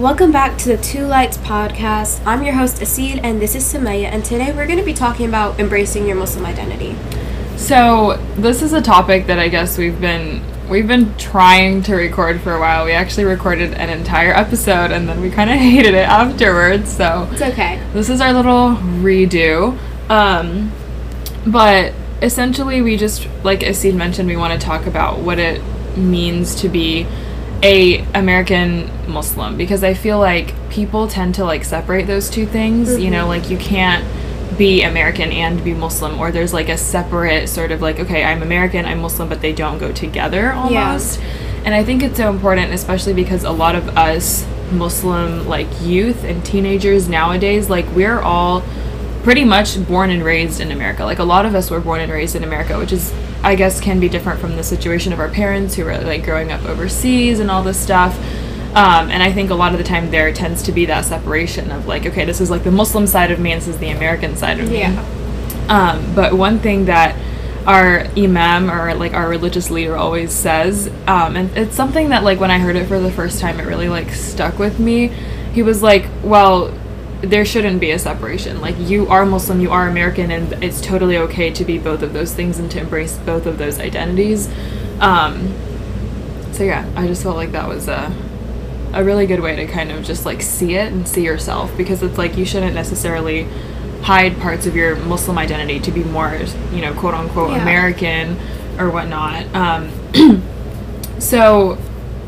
Welcome back to the Two Lights podcast. I'm your host Aseel, and this is Sumayyah. And today we're going to be talking about embracing your Muslim identity. So this is a topic that I guess we've been we've been trying to record for a while. We actually recorded an entire episode, and then we kind of hated it afterwards. So It's okay. this is our little redo. Um, but essentially, we just like Aseel mentioned, we want to talk about what it means to be a American Muslim because I feel like people tend to like separate those two things. You know, mm-hmm. like you can't be American and be Muslim, or there's like a separate sort of like, okay, I'm American, I'm Muslim, but they don't go together almost. And I think it's so important, especially because a lot of us Muslim like youth and teenagers nowadays, like we're all pretty much born and raised in America. Like a lot of us were born and raised in America, which is I guess can be different from the situation of our parents who were like growing up overseas and all this stuff. Um, and I think a lot of the time there tends to be that separation of like, okay, this is like the Muslim side of me, and this is the American side of me. Yeah. Um, but one thing that our imam or like our religious leader always says, um, and it's something that like when I heard it for the first time, it really like stuck with me. He was like, "Well, there shouldn't be a separation. Like you are Muslim, you are American, and it's totally okay to be both of those things and to embrace both of those identities." Um, so yeah, I just felt like that was a a really good way to kind of just like see it and see yourself because it's like you shouldn't necessarily hide parts of your Muslim identity to be more, you know, quote unquote Yeah. American or whatnot. Um, so,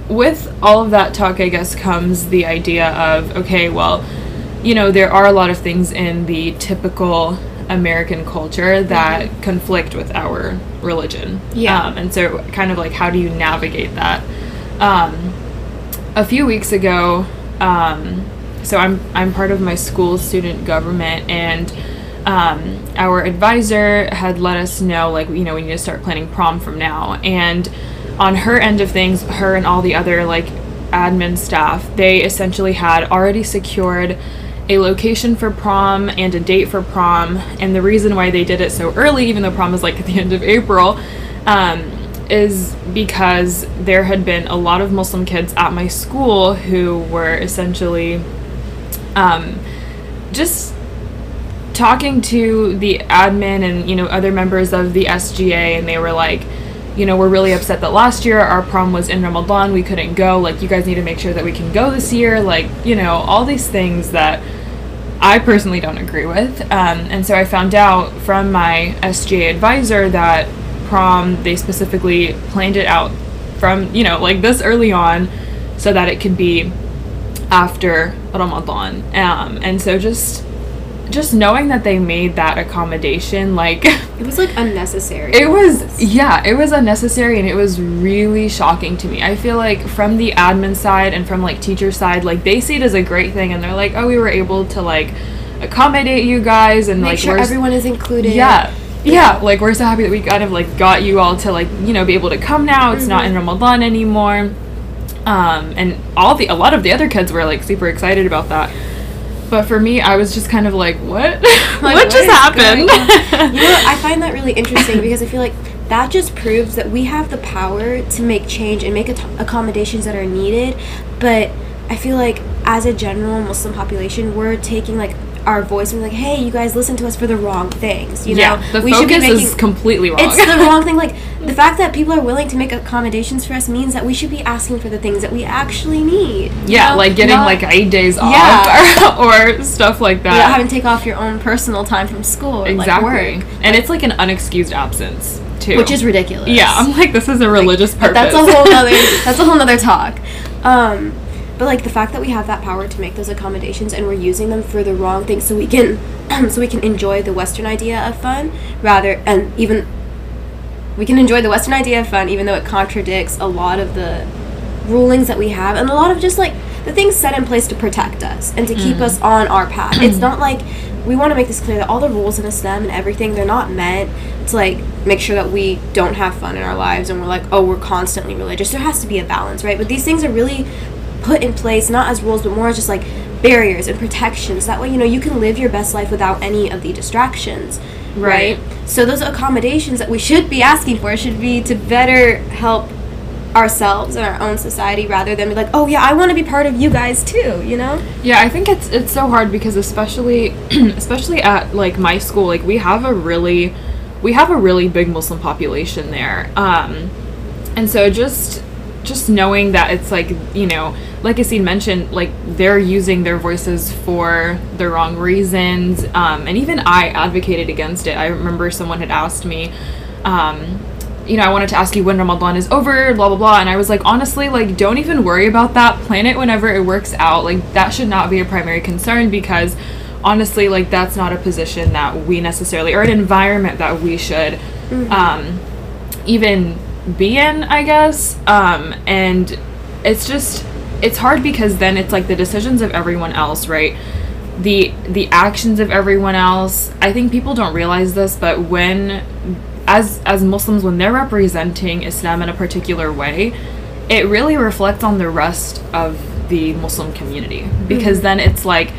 with all of that talk, I guess comes the idea of okay, well, you know, there are a lot of things in the typical American culture that conflict with our religion. Yeah. Um, and so, kind of like, how do you navigate that? Um, a few weeks ago, um, so I'm I'm part of my school student government, and um, our advisor had let us know like you know we need to start planning prom from now. And on her end of things, her and all the other like admin staff, they essentially had already secured a location for prom and a date for prom. And the reason why they did it so early, even though prom is like at the end of April, um, is because there had been a lot of Muslim kids at my school who were essentially um, just talking to the admin and you know other members of the SGA and they were like you know we're really upset that last year our prom was in Ramadan we couldn't go like you guys need to make sure that we can go this year like you know all these things that I personally don't agree with. Um, and so I found out from my SGA advisor that prom they specifically planned it out from you know like this early on so that it could be after Ramadan. Um, and so just just knowing that they made that accommodation like It was like unnecessary. it was yeah it was unnecessary and it was really shocking to me i feel like from the admin side and from like teacher side like they see it as a great thing and they're like oh we were able to like accommodate you guys and Make like sure everyone is included. yeah yeah like we're so happy that we kind of like got you all to like you know be able to come now it's not in Mm-hmm. ramadan anymore um and all the a lot of the other kids were like super excited about that but for me i was just kind of like what Like, what, just happened you know. I find that really interesting because I feel like that just proves that we have the power to make change and make at- accommodations that are needed. But I feel like as a general Muslim population, we're taking like our voice and we're like, hey, you guys listen to us for the wrong things. You know, yeah the we focus is completely wrong It's the wrong thing. Like the fact that people are willing to make accommodations for us means that we should be asking for the things that we actually need. Yeah, know? like getting Not- like eight days off Yeah. or, or stuff like that. know, that. having to take off your own personal time from school or exactly. like work. and it's like an unexcused absence too. which is ridiculous. yeah, I'm like this is a religious but purpose. that's a whole nother that's a whole nother talk. Um, but like the fact that we have that power to make those accommodations and we're using them for the wrong things, so we can so we can enjoy the Western idea of fun rather and even we can enjoy the Western idea of fun even though it contradicts a lot of the rulings that we have and a lot of just like the things set in place to protect us and to keep hmm. us on our path. It's not like we want to make this clear that all the rules in Islam and everything they're not meant to like make sure that we don't have fun in our lives and we're like oh we're constantly religious. There has to be a balance, right? But these things are really put in place not as rules but more as just like barriers and protections. That way, you know, you can live your best life without any of the distractions. Right. Right. So those accommodations that we should be asking for should be to better help ourselves and our own society rather than be like, oh yeah, I want to be part of you guys too, you know? Yeah, I think it's it's so hard because especially especially at like my school, like we have a really we have a really big Muslim population there. Um and so just just knowing that it's like, you know, like I Aseel mentioned, like they're using their voices for the wrong reasons. Um, and even I advocated against it. I remember someone had asked me, um, you know, I wanted to ask you when Ramadan is over, blah blah blah, and I was like, honestly, like, don't even worry about that. Plan it whenever it works out. Like, that should not be a primary concern because, honestly, like, that's not a position that we necessarily or an environment that we should, um, even be in, I guess. Um, and it's just, it's hard because then it's like the decisions of everyone else, right? the the actions of everyone else. I think people don't realize this, but when as as Muslims when they're representing Islam in a particular way, it really reflects on the rest of the Muslim community because then it's like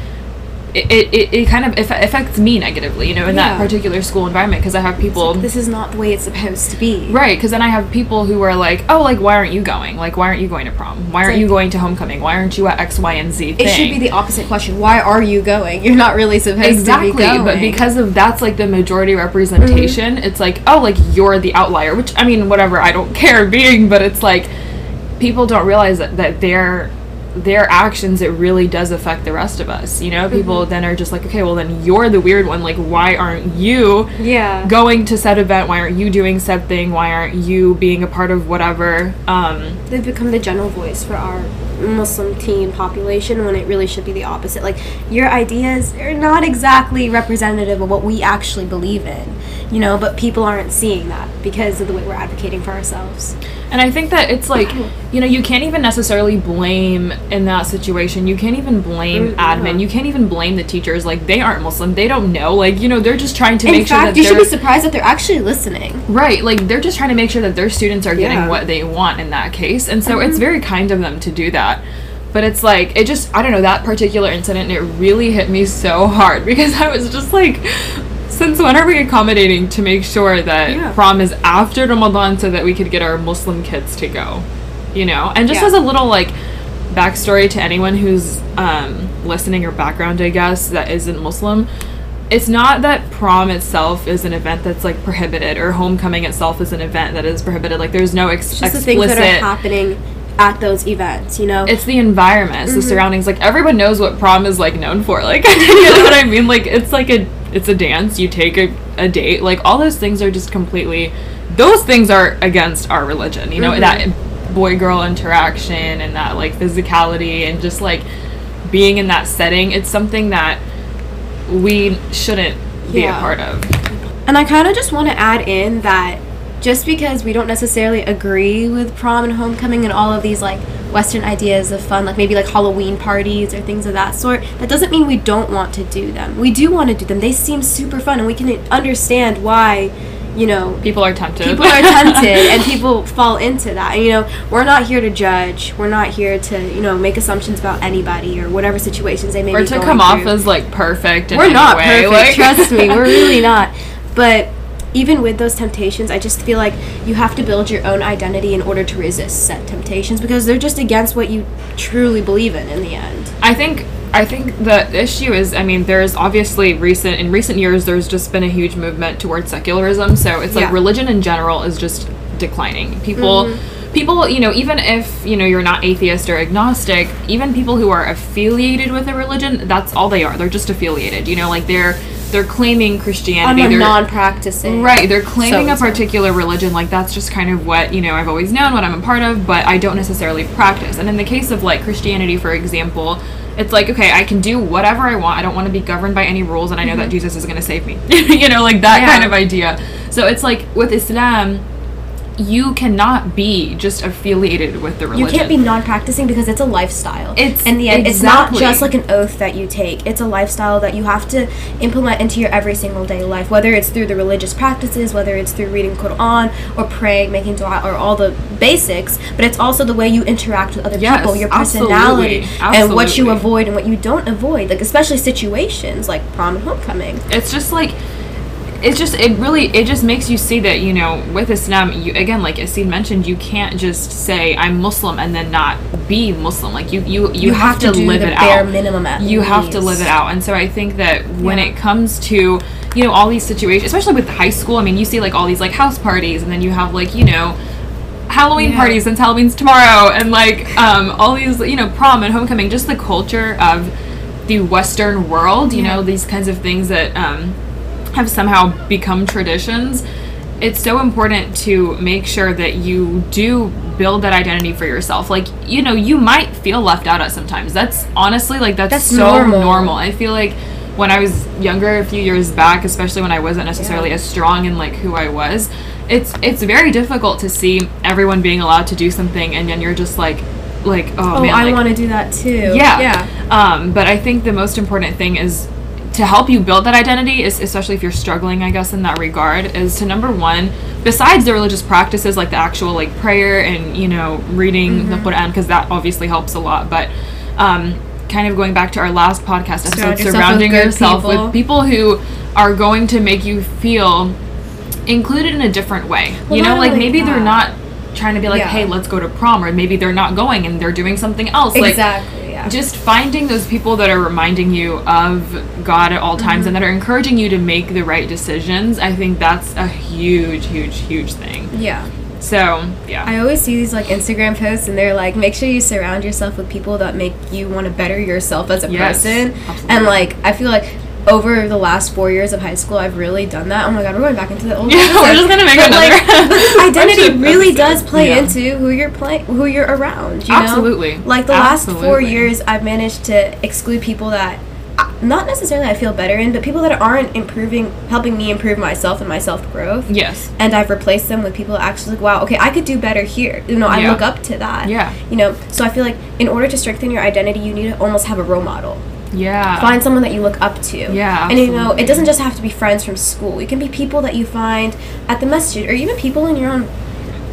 it, it, it kind of affects me negatively, you know, in that particular school environment because I have people This is not the way it's supposed to be. Right, because then I have people who are like, "Oh, like why aren't you going? Like why aren't you going to prom? Why aren't like- you going to homecoming? Why aren't you at X, Y, and Z thing?" It should be the opposite question. Why are you going? You're not really supposed exactly to be going. but because of that's like the majority representation mm-hmm. it's like oh like you're the outlier which i mean whatever i don't care being but it's like people don't realize that, that their their actions it really does affect the rest of us you know people then are just like okay well then you're the weird one like why aren't you yeah. going to said event why aren't you doing said thing why aren't you being a part of whatever um They've become the general voice for our Muslim teen population when it really should be the opposite. Like your ideas are not exactly representative of what we actually believe in, you know, but people aren't seeing that because of the way we're advocating for ourselves. And I think that it's like, you know, you can't even necessarily blame in that situation. You can't even blame Mm, admin. You can't even blame the teachers. Like they aren't Muslim. They don't know. Like you know, they're just trying to In make sure fact, that you should be surprised that they're actually listening. right. Like they're just trying to make sure that their students are getting Yeah. what they want in that case. And so Mm-hmm. it's very kind of them to do that. But it's like it just I don't know that particular incident. It really hit me so hard because I was just like. Since when are we accommodating to make sure that Yeah. prom is after Ramadan so that we could get our Muslim kids to go? You know? And just Yeah. as a little like backstory to anyone who's um, listening or background, I guess, that isn't Muslim, it's not that prom itself is an event that's like prohibited or homecoming itself is an event that is prohibited. Like there's no ex- It's just the explicit. things that are happening at those events, you know? it's the environment, Mm-hmm. the surroundings. Like everyone knows what prom is like known for. Like you know what I mean? Like it's like a it's a dance. You take a, a date. Like all those things are just completely. Those things are against our religion. You know Mhm. that boy girl interaction and that like physicality and just like being in that setting. It's something that we shouldn't be a part of. And I kind of just want to add in that just because we don't necessarily agree with prom and homecoming and all of these like Western ideas of fun, like maybe like Halloween parties or things of that sort, that doesn't mean we don't want to do them. We do want to do them. They seem super fun, and we can understand why, you know, People are tempted. people are tempted and people fall into that. And, you know, we're not here to judge. We're not here to, you know, make assumptions about anybody or whatever situations they may be. or be to come off as like perfect. In we're any not way. perfect Like- trust me we're really not but even with those temptations i just feel like you have to build your own identity in order to resist set temptations because they're just against what you truly believe in in the end. I think I think the issue is I mean there's obviously recent in recent years there's just been a huge movement towards secularism. So it's like Yeah. religion in general is just declining. People mm-hmm. people you know even if you know you're not atheist or agnostic even people who are affiliated with a religion that's all they are. They're just affiliated you know like they're they're claiming i'm Christianity a they're non-practicing Right, they're claiming a So-and-so. particular religion, like that's just kind of what, you know, I've always known, what I'm a part of, but I don't necessarily practice. And in the case of like Christianity, for example, it's like, okay, I can do whatever I want. I don't want to be governed by any rules, and I know that Jesus is going to save me. you know, like that Mm-hmm. Yeah. kind of idea. So it's like with Islam, you cannot be just affiliated with the religion. you can't be non-practicing because it's a lifestyle. It's- in the end, it's not just like an oath that you take. It's a lifestyle that you have to implement into your every single day life. Whether it's through the religious practices, whether it's through reading Quran or praying, making dua, or all the basics. But it's also the way you interact with other Yes, people, your absolutely, personality, and what you avoid and what you don't avoid. Like especially situations like prom and homecoming. it's just like it's just it really it just makes you see that you know with Islam you again like Aseel mentioned you can't just say I'm Muslim and then not be Muslim like you you you, have, to, do live the it bare out minimum at you have to live it out and so I think that when Yeah. it comes to you know all these situations especially with high school I mean you see like all these like house parties and then you have like you know Halloween Yeah. parties since Halloween's tomorrow and like um, all these you know prom and homecoming just the culture of the Western world you Yeah. know these kinds of things that um, have somehow become traditions it's so important to make sure that you do build that identity for yourself like you know you might feel left out at sometimes that's honestly like that's, That's so normal. normal i feel like when i was younger a few years back especially when i wasn't necessarily Yeah. as strong in like who i was it's it's very difficult to see everyone being allowed to do something and then you're just like like oh, Oh, man I like, want to do that too. yeah. Yeah. Um, but I think the most important thing is to help you build that identity, is especially if you're struggling, I guess, in that regard, is to number one, besides the religious practices like the actual like prayer and you know reading the Mm-hmm. Quran, because that obviously helps a lot. But um, kind of going back to our last podcast episode, yourself with surrounding good yourself people. with people who are going to make you feel included in a different way. Well, you know, like maybe they're not trying to be like, Yeah. hey, let's go to prom, or maybe they're not going and they're doing something else. Like, exactly. Yeah. just finding those people that are reminding you of God at all times Mm-hmm. and that are encouraging you to make the right decisions, I think that's a huge, huge, huge thing. yeah. So, yeah. I always see these like Instagram posts and they're like, make sure you surround yourself with people that make you want to better yourself as a Yes, person. absolutely. And like, I feel like over the last four years of high school, I've really done that. Oh my god, we're going back into the old. Yeah, we're just gonna make But, another like, identity really does play Yeah. into who you're playing, who you're around. You know? Absolutely. Like the last four years, I've managed to exclude people that. Not necessarily I feel better in, but people that aren't improving, helping me improve myself and my self growth yes. and I've replaced them with people that actually like, wow, okay, I could do better here. You know, I Yeah. look up to that. Yeah. You know, so I feel like in order to strengthen your identity, you need to almost have a role model. Yeah. Find someone that you look up to. Yeah, And you know, it doesn't just have to be friends from school. It can be people that you find at the masjid or even people in your own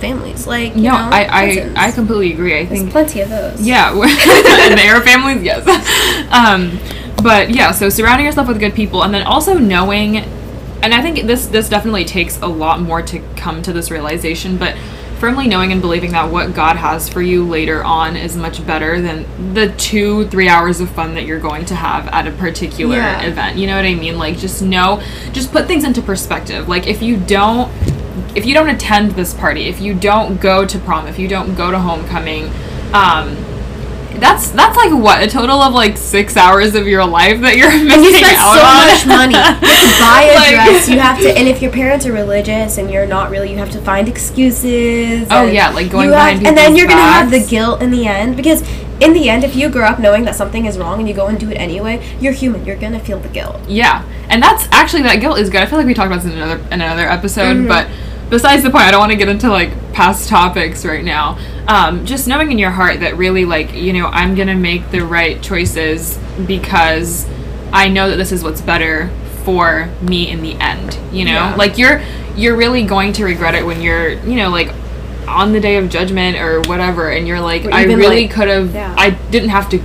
families. Like, you no, know, I, I, cousins. I completely agree. I There's think plenty of those. Yeah, in the Arab families, yes. Um, but yeah, so surrounding yourself with good people, and then also knowing, and I think this this definitely takes a lot more to come to this realization, but firmly knowing and believing that what God has for you later on is much better than the two three hours of fun that you're going to have at a particular Yeah. event. You know what I mean? Like just know, just put things into perspective. Like if you don't if you don't attend this party, if you don't go to prom, if you don't go to homecoming, um, that's that's like what a total of like six hours of your life that you're missing And you spend out so on. much money. You have to buy a Like- dress. You have to, and if your parents are religious and you're not really, you have to find excuses. Oh, yeah, like going behind and then you're gonna have the guilt in the end because in the end, if you grow up knowing that something is wrong and you go and do it anyway, you're human. You're gonna feel the guilt. Yeah, and that's actually that guilt is good. I feel like we talked about this in another in another episode, Mhm. but besides the point, I don't want to get into like past topics right now. Um, just knowing in your heart that really like you know I'm gonna make the right choices because I know that this is what's better for me in the end. You know, Yeah. like you're you're really going to regret it when you're you know like on the day of judgment or whatever, and you're like I really like- could have yeah. I didn't have to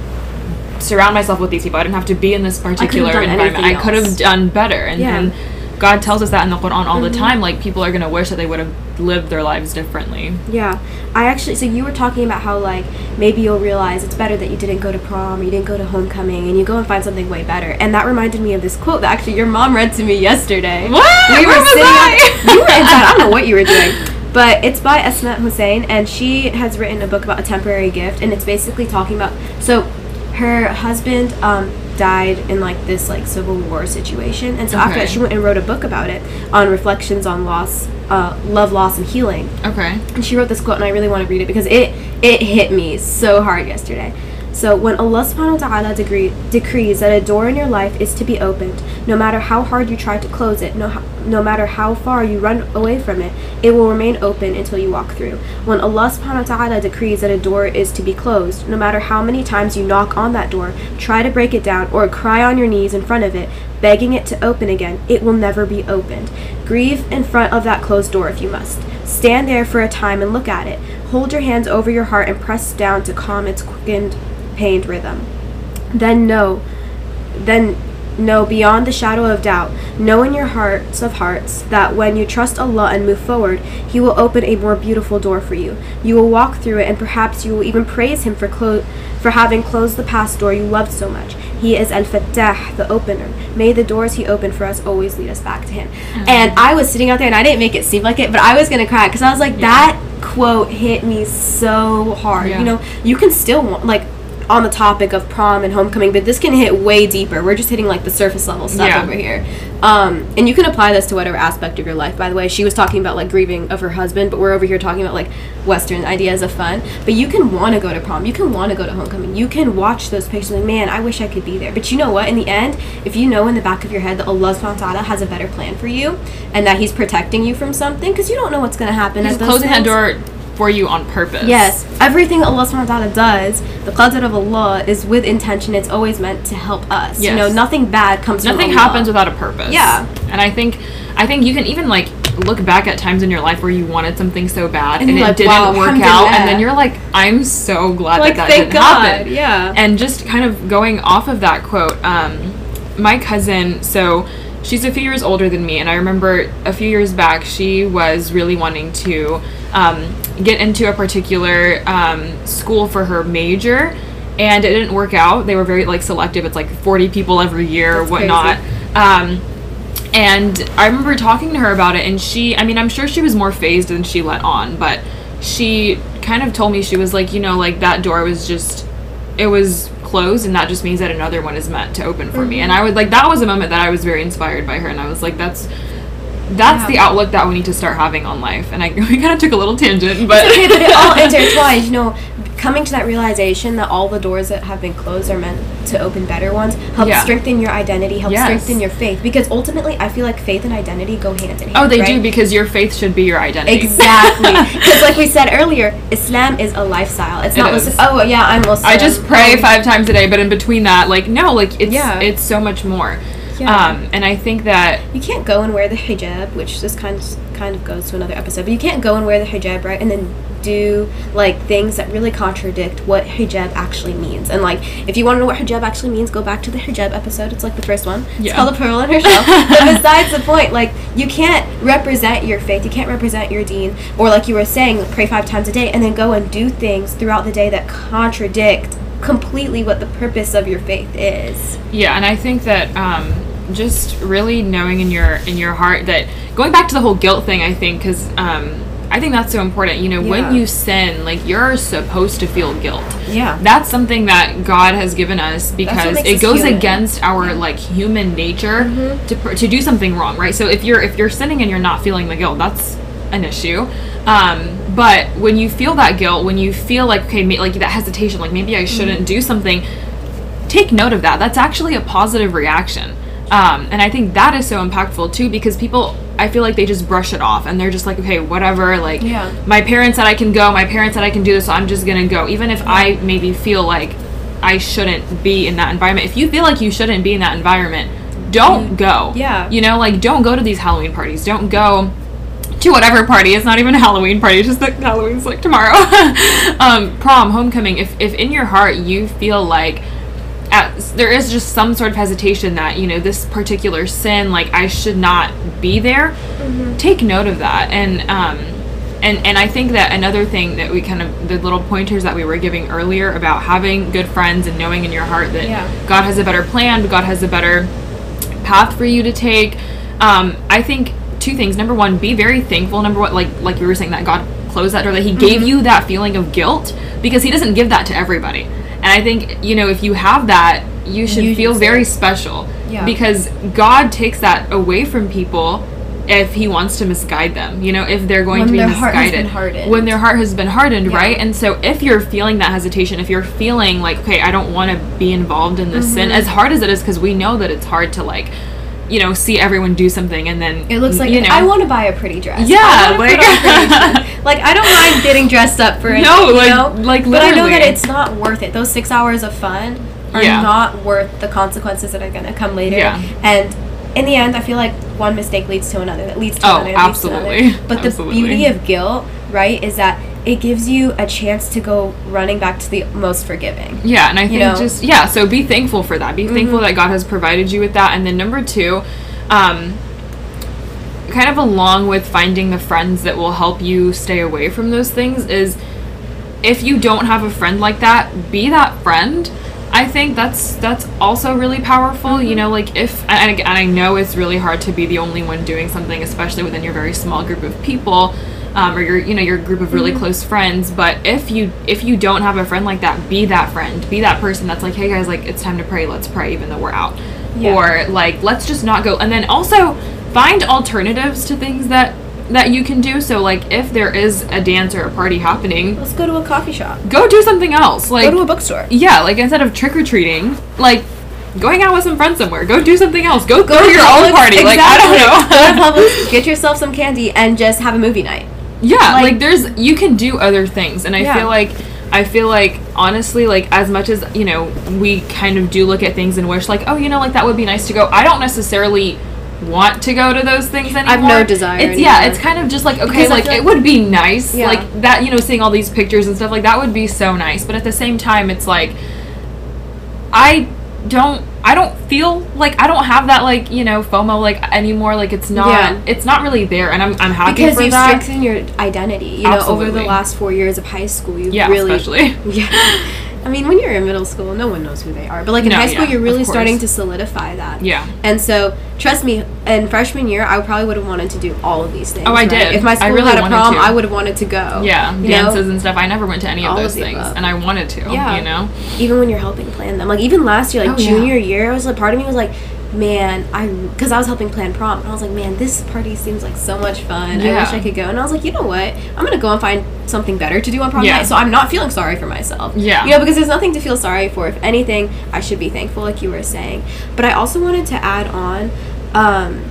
surround myself with these people. I didn't have to be in this particular done environment. I could have done better. And, Yeah. and God tells us that in the Quran all the Mhm. time. Like people are gonna wish that they would have lived their lives differently. Yeah, I actually. So you were talking about how like maybe you'll realize it's better that you didn't go to prom, or you didn't go to homecoming, and you go and find something way better. And that reminded me of this quote that actually your mom read to me yesterday. What? We Where were sitting. I? On, you were inside. I don't know what you were doing. But it's by Asmaa Hussein, and she has written a book about a temporary gift, and it's basically talking about. So, her husband um, died in like this like civil war situation, and so after that, she went and wrote a book about it on reflections on loss, uh, love, loss, and healing Okay. and she wrote this quote and I really want to read it because it it hit me so hard yesterday. So when Allah subhanahu wa ta'ala degree, decrees that a door in your life is to be opened, no matter how hard you try to close it, no, no matter how far you run away from it, it will remain open until you walk through. When Allah subhanahu wa ta'ala decrees that a door is to be closed, no matter how many times you knock on that door, try to break it down, or cry on your knees in front of it, begging it to open again, it will never be opened. Grieve in front of that closed door if you must. Stand there for a time and look at it. Hold your hands over your heart and press down to calm its quickened, pained rhythm. Then know, then know beyond the shadow of doubt, know in your hearts of hearts that when you trust Allah and move forward, He will open a more beautiful door for you. You will walk through it, and perhaps you will even praise Him for clo- for having closed the past door you loved so much. He is Al Fattah, the opener. May the doors He opened for us always lead us back to Him. And I was sitting out there, and I didn't make it seem like it, but I was gonna cry because I was like, that quote hit me so hard. Yeah. You know, you can still want like on the topic of prom and homecoming, but this can hit way deeper. We're just hitting like the surface level stuff Yeah. over here. Um, and you can apply this to whatever aspect of your life. By the way, she was talking about like grieving of her husband, but we're over here talking about like Western ideas of fun. But you can want to go to prom. You can want to go to homecoming. You can watch those pictures like, man, I wish I could be there. But you know what? In the end, if you know in the back of your head that Allah subhanahu wa ta'ala has a better plan for you and that He's protecting you from something, because you don't know what's going to happen. He's at those closing that door for you on purpose. Yes, everything Allah subhanahu wa ta'ala does, the qadr of Allah is with intention. It's always meant to help us. You know, nothing bad comes Nothing happens without a purpose. Yeah. And I think I think you can even like look back at times in your life where you wanted something so bad And and, it like, didn't wow, work out and then you're like I'm so glad Like, that that thank didn't God, happen. yeah. And just kind of going off of that quote, um, my cousin, so she's a few years older than me, and I remember a few years back she was really wanting to um, get into a particular um, school for her major, and it didn't work out. They were very like selective. It's like forty people every year, That's whatnot. Um, and I remember talking to her about it, and she, I mean, I'm sure she was more fazed than she let on, but she kind of told me she was like, you know, like that door was just, it was closed, and that just means that another one is meant to open for me. Mm-hmm. And I would like, that was a moment that I was very inspired by her, and I was like, that's, that's Yeah. the outlook that we need to start having on life. And I, we kind of took a little tangent, but. okay, but it all intertwines. You know, coming to that realization that all the doors that have been closed are meant to open better ones helps Yeah. strengthen your identity, helps Yes. strengthen your faith. Because ultimately, I feel like faith and identity go hand in hand. Oh, they right? do because your faith should be your identity. Exactly. Because, like we said earlier, Islam is a lifestyle. It's not listen. Oh, yeah, I'm Muslim. I just pray Um, five times a day, but in between that, like no, like it's Yeah. it's so much more. Yeah. Um, and I think that You can't go and wear the hijab, which this kind of kind of goes to another episode. But you can't go and wear the hijab, right, and then do like things that really contradict what hijab actually means. And like, if you want to know what hijab actually means, go back to the hijab episode. It's like the first one. Yeah. It's called the pearl in her shell. but besides the point, like you can't represent your faith, you can't represent your deen, or like you were saying, pray five times a day, and then go and do things throughout the day that contradict completely what the purpose of your faith is. Yeah, and I think that um, just really knowing in your in your heart that going back to the whole guilt thing, I think because um, I think that's so important. You know, Yeah. when you sin, like you're supposed to feel guilt. Yeah. That's something that God has given us because it us goes human. against our like human nature Mm-hmm. to pr- to do something wrong, right? So if you're if you're sinning and you're not feeling the guilt, that's an issue. Um, but when you feel that guilt, when you feel like okay, like that hesitation, like maybe I shouldn't Mm-hmm. do something, take note of that. That's actually a positive reaction. Um, and I think that is so impactful too because people, I feel like they just brush it off and they're just like, okay, whatever. Like, Yeah. my parents said I can go, my parents said I can do this, so I'm just gonna go. Even if I maybe feel like I shouldn't be in that environment. If you feel like you shouldn't be in that environment, don't go. Yeah. You know, like, don't go to these Halloween parties. Don't go to whatever party. It's not even a Halloween party. It's just that Halloween's like tomorrow. um, prom, homecoming. If if in your heart you feel like at, there is just some sort of hesitation that you know this particular sin, like I should not be there. Take note of that, and um, and and I think that another thing that we kind of the little pointers that we were giving earlier about having good friends and knowing in your heart that Yeah. God has a better plan, God has a better path for you to take. Um, I think two things. Number one, be very thankful. Number one, like like we were saying that God closed that door, that He gave Mm-hmm. you that feeling of guilt because He doesn't give that to everybody. And I think you know if you have that, you should You feel very it. special Yeah. because God takes that away from people if He wants to misguide them. You know, if they're going When to be their heart has misguided been hardened. when their heart has been hardened, Yeah. right? And so if you're feeling that hesitation, if you're feeling like, okay, I don't want to be involved in this sin, Mm-hmm. as hard as it is, because we know that it's hard to like, you know, see everyone do something and then It looks like you know, I want to buy a pretty dress. Yeah, I like- pretty like I don't mind getting dressed up for it. No, like- know? like but I know that it's not worth it. Those six hours of fun are Yeah. not worth the consequences that are gonna come later. Yeah. And in the end, I feel like one mistake leads to another. That leads to Oh, another. leads to another. absolutely. But the beauty of guilt, right, is that it gives you a chance to go running back to the most forgiving. Yeah, and I think know? Mm-hmm. just yeah, so be thankful for that. Be thankful that God has provided you with that. And then number two, um, kind of along with finding the friends that will help you stay away from those things is if you don't have a friend like that, be that friend. I think that's that's also really powerful. Mm-hmm. You know, like if and, and I know it's really hard to be the only one doing something, especially within your very small group of people, um, or your you know your group of Mm-hmm. really close friends. But if you if you don't have a friend like that, be that friend. Be that person that's like, hey guys, like it's time to pray. Let's pray, even though we're out. Yeah. Or like let's just not go. And then also find alternatives to things that that you can do. So like if there is a dance or a party happening, Let's go to a coffee shop. go do something else. Like Go to a bookstore. yeah, like instead of trick or treating, like going out with some friends somewhere, go do something else. Go, go to your own party. Like I don't Go to know. Publix, get yourself some candy, and just have a movie night. Yeah, Like- like, there's you can do other things, and I Yeah. feel like I feel like honestly, like as much as you know, we kind of do look at things and wish like, oh, you know, like that would be nice to go. I don't necessarily want to go to those things anymore. I have no desire It's yeah, anymore. it's kind of just like okay, Because like it would be nice, Yeah. like that. You know, seeing all these pictures and stuff like that would be so nice. But at the same time, it's like I don't I don't feel like I don't have that like you know FOMO like anymore like it's not Yeah. it's not really there and I'm I'm happy Because you've that strengthened your identity. You know, over the last four years of high school, you've yeah really especially Yeah. I mean, when you're in middle school, no one knows who they are. But like in No, high school, yeah, you're really starting to solidify that. yeah And so, trust me, in freshman year, I probably would have wanted to do all of these things. Oh, I right? did. If my school really had a prom, to. I would have wanted to go. yeah You know? dances and stuff I never went to any of All of those the things above. and I wanted to Yeah. you know Even when you're helping plan them, like even last year, like Oh, yeah. junior year, I was like, part of me was like, man, I, because I was helping plan prom, and I was like, man, this party seems like so much fun. I wish I could go. And I was like, you know what? I'm gonna go and find something better to do on prom Yeah. night. So I'm not feeling sorry for myself. Yeah. You know, because there's nothing to feel sorry for. If anything, I should be thankful, like you were saying. But I also wanted to add on, um,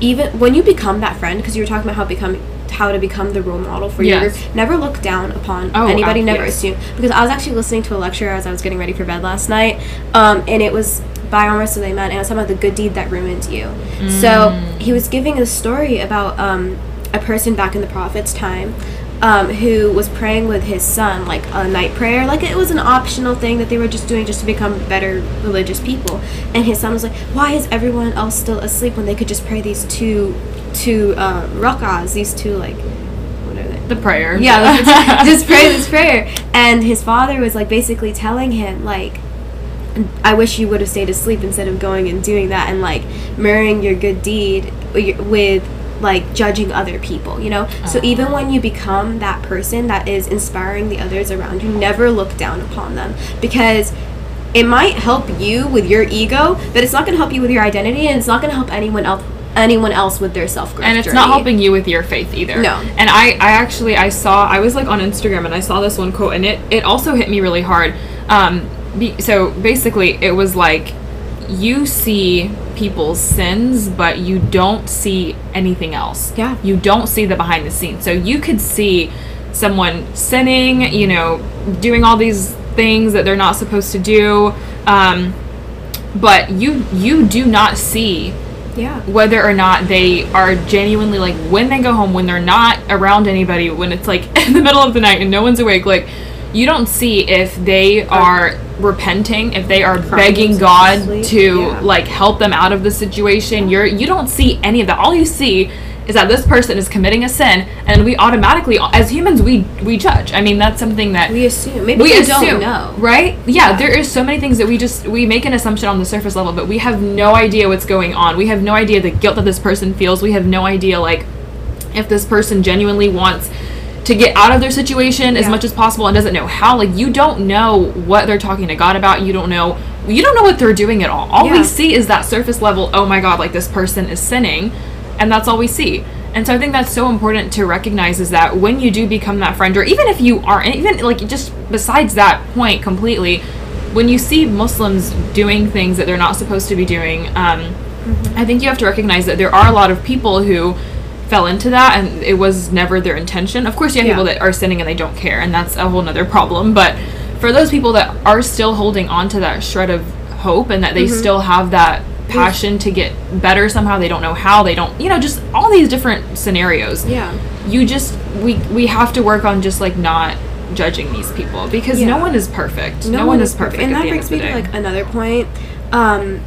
even when you become that friend, because you were talking about how become how to become the role model for your Yes. group, never look down upon Oh, anybody. uh, never yes. assume. Because I was actually listening to a lecture as I was getting ready for bed last night, um, and it was by Omar Suleiman, and it was talking about the good deed that ruined you. So he was giving a story about um, a person back in the prophet's time. Um, who was praying with his son like a night prayer like it was an optional thing that they were just doing just to become better religious people and his son was like why is everyone else still asleep when they could just pray these two two uh, rak'ahs these two like what are they the prayer yeah, just, just pray this prayer. And his father was like basically telling him like, I wish you would have stayed asleep instead of going and doing that and like mirroring your good deed with like judging other people, you know? So even when you become that person that is inspiring the others around you, never look down upon them because it might help you with your ego, but it's not going to help you with your identity and it's not going to help anyone else anyone else with their self-growth and it's journey. not helping you with your faith either No. and i i actually i saw i was like on instagram and i saw this one quote and it it also hit me really hard um so basically it was like you see people's sins but you don't see anything else Yeah. you don't see the behind the scenes so you could see someone sinning you know doing all these things that they're not supposed to do um but you you do not see Yeah. whether or not they are genuinely like when they go home when they're not around anybody when it's like in the middle of the night and no one's awake like you don't see if they are repenting if they are begging god sleep, to yeah. like help them out of the situation you're you don't see any of that all you see is that this person is committing a sin and we automatically as humans we we judge i mean that's something that We assume. Maybe we we assume, don't know. right? Yeah, Yeah. there is so many things that we just we make an assumption on the surface level, but we have no idea what's going on. We have no idea the guilt that this person feels. We have no idea like if this person genuinely wants to get out of their situation as much as possible and doesn't know how. Like you don't know what they're talking to God about. You don't know you don't know what they're doing at all. All we see is that surface level, oh my god, like this person is sinning, and that's all we see. And so I think that's so important to recognize is that when you do become that friend, or even if you aren't, even like just besides that point completely, when you see Muslims doing things that they're not supposed to be doing, um, I think you have to recognize that there are a lot of people who fell into that and it was never their intention. Of course, you have Yeah. people that are sinning and they don't care, and that's a whole nother problem. But for those people that are still holding on to that shred of hope and that they still have that passion to get better somehow. They don't know how. They don't, you know, just all these different scenarios. Yeah. You just we we have to work on just like not judging these people because no one is perfect. No, one is perfect. And that brings me to like another point. Um,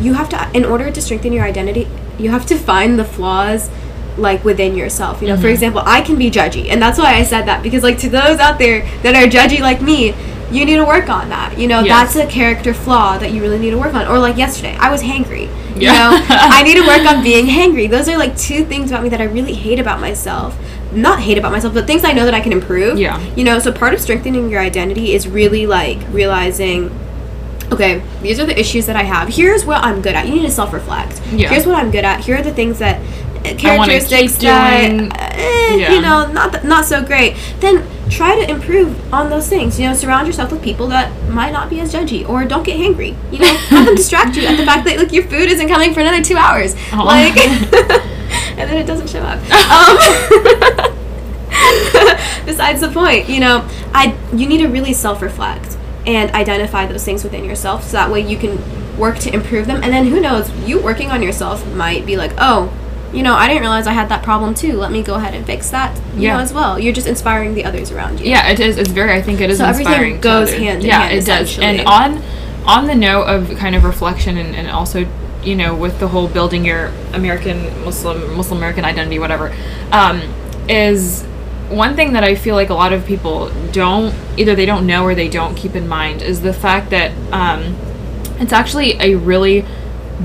you have to, in order to strengthen your identity, you have to find the flaws like within yourself. You know, Mm-hmm. for example, I can be judgy, and that's why I said that because like to those out there that are judgy like me. You need to work on that. You know, Yes. that's a character flaw that you really need to work on. Or like yesterday, I was hangry. You Yeah. know, I need to work on being hangry. Those are like two things about me that I really hate about myself. Not hate about myself, but things I know that I can improve. Yeah. You know, so part of strengthening your identity is really like realizing okay, these are the issues that I have. Here's what I'm good at. You need to self reflect. Yeah. Here's what I'm good at. Here are the things that characteristics that doing- eh, Yeah. you know not th- not so great. Then try to improve on those things. You know, surround yourself with people that might not be as judgy or don't get hangry. You know, have them distract you at the fact that like your food isn't coming for another two hours. Aw. Like, and then it doesn't show up. Um, besides the point you know i you need to really self-reflect and identify those things within yourself so that way you can work to improve them and then who knows you working on yourself might be like oh you know i didn't realize i had that problem too let me go ahead and fix that you Yeah. know as well you're just inspiring the others around you Yeah, it is. It's very. I think it is So everything goes hand in yeah, hand, it does. And on on the note of kind of reflection and, and also you know with the whole building your American Muslim Muslim American identity, whatever, um, is one thing that I feel like a lot of people don't either they don't know or they don't keep in mind is the fact that um, it's actually a really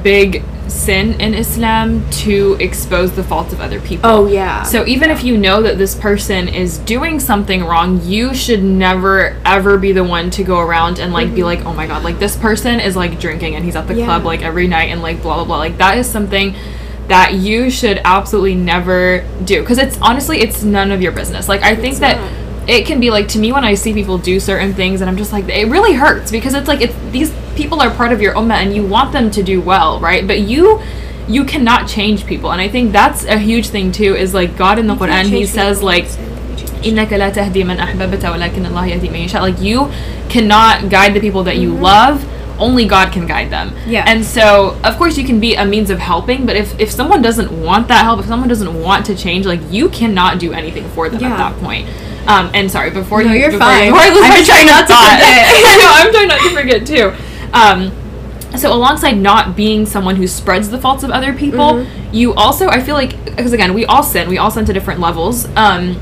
big sin in Islam to expose the faults of other people. oh yeah So even if you know that this person is doing something wrong, you should never ever be the one to go around and like be like, "Oh my god, like this person is like drinking and he's at the Mm-hmm. Yeah. club like every night and like blah blah blah." Like that is something that you should absolutely never do because it's honestly it's none of your business. Like I think It's that not it can be like to me when I see people do certain things and I'm just like it really hurts because it's like it's these people are part of your ummah and you want them to do well, right? But you you cannot change people and I think that's a huge thing too is like God in the You can't Quran he change says people, like so you change. إنك لا تهدي من أحببت ولكن الله يهدي من يشاء like you cannot guide the people that you love only God can guide them Mm-hmm. Yeah. and so of course you can be a means of helping but if, if someone doesn't want that help if someone doesn't want to change like you cannot do anything for them Yeah. at that point um, and sorry before No, you you're before, fine. before I lose I'm my trying not to thought forget. I know I'm trying not to forget too um, so alongside not being someone who spreads the faults of other people Mm-hmm. you also i feel like because again we all sin we all sin to different levels um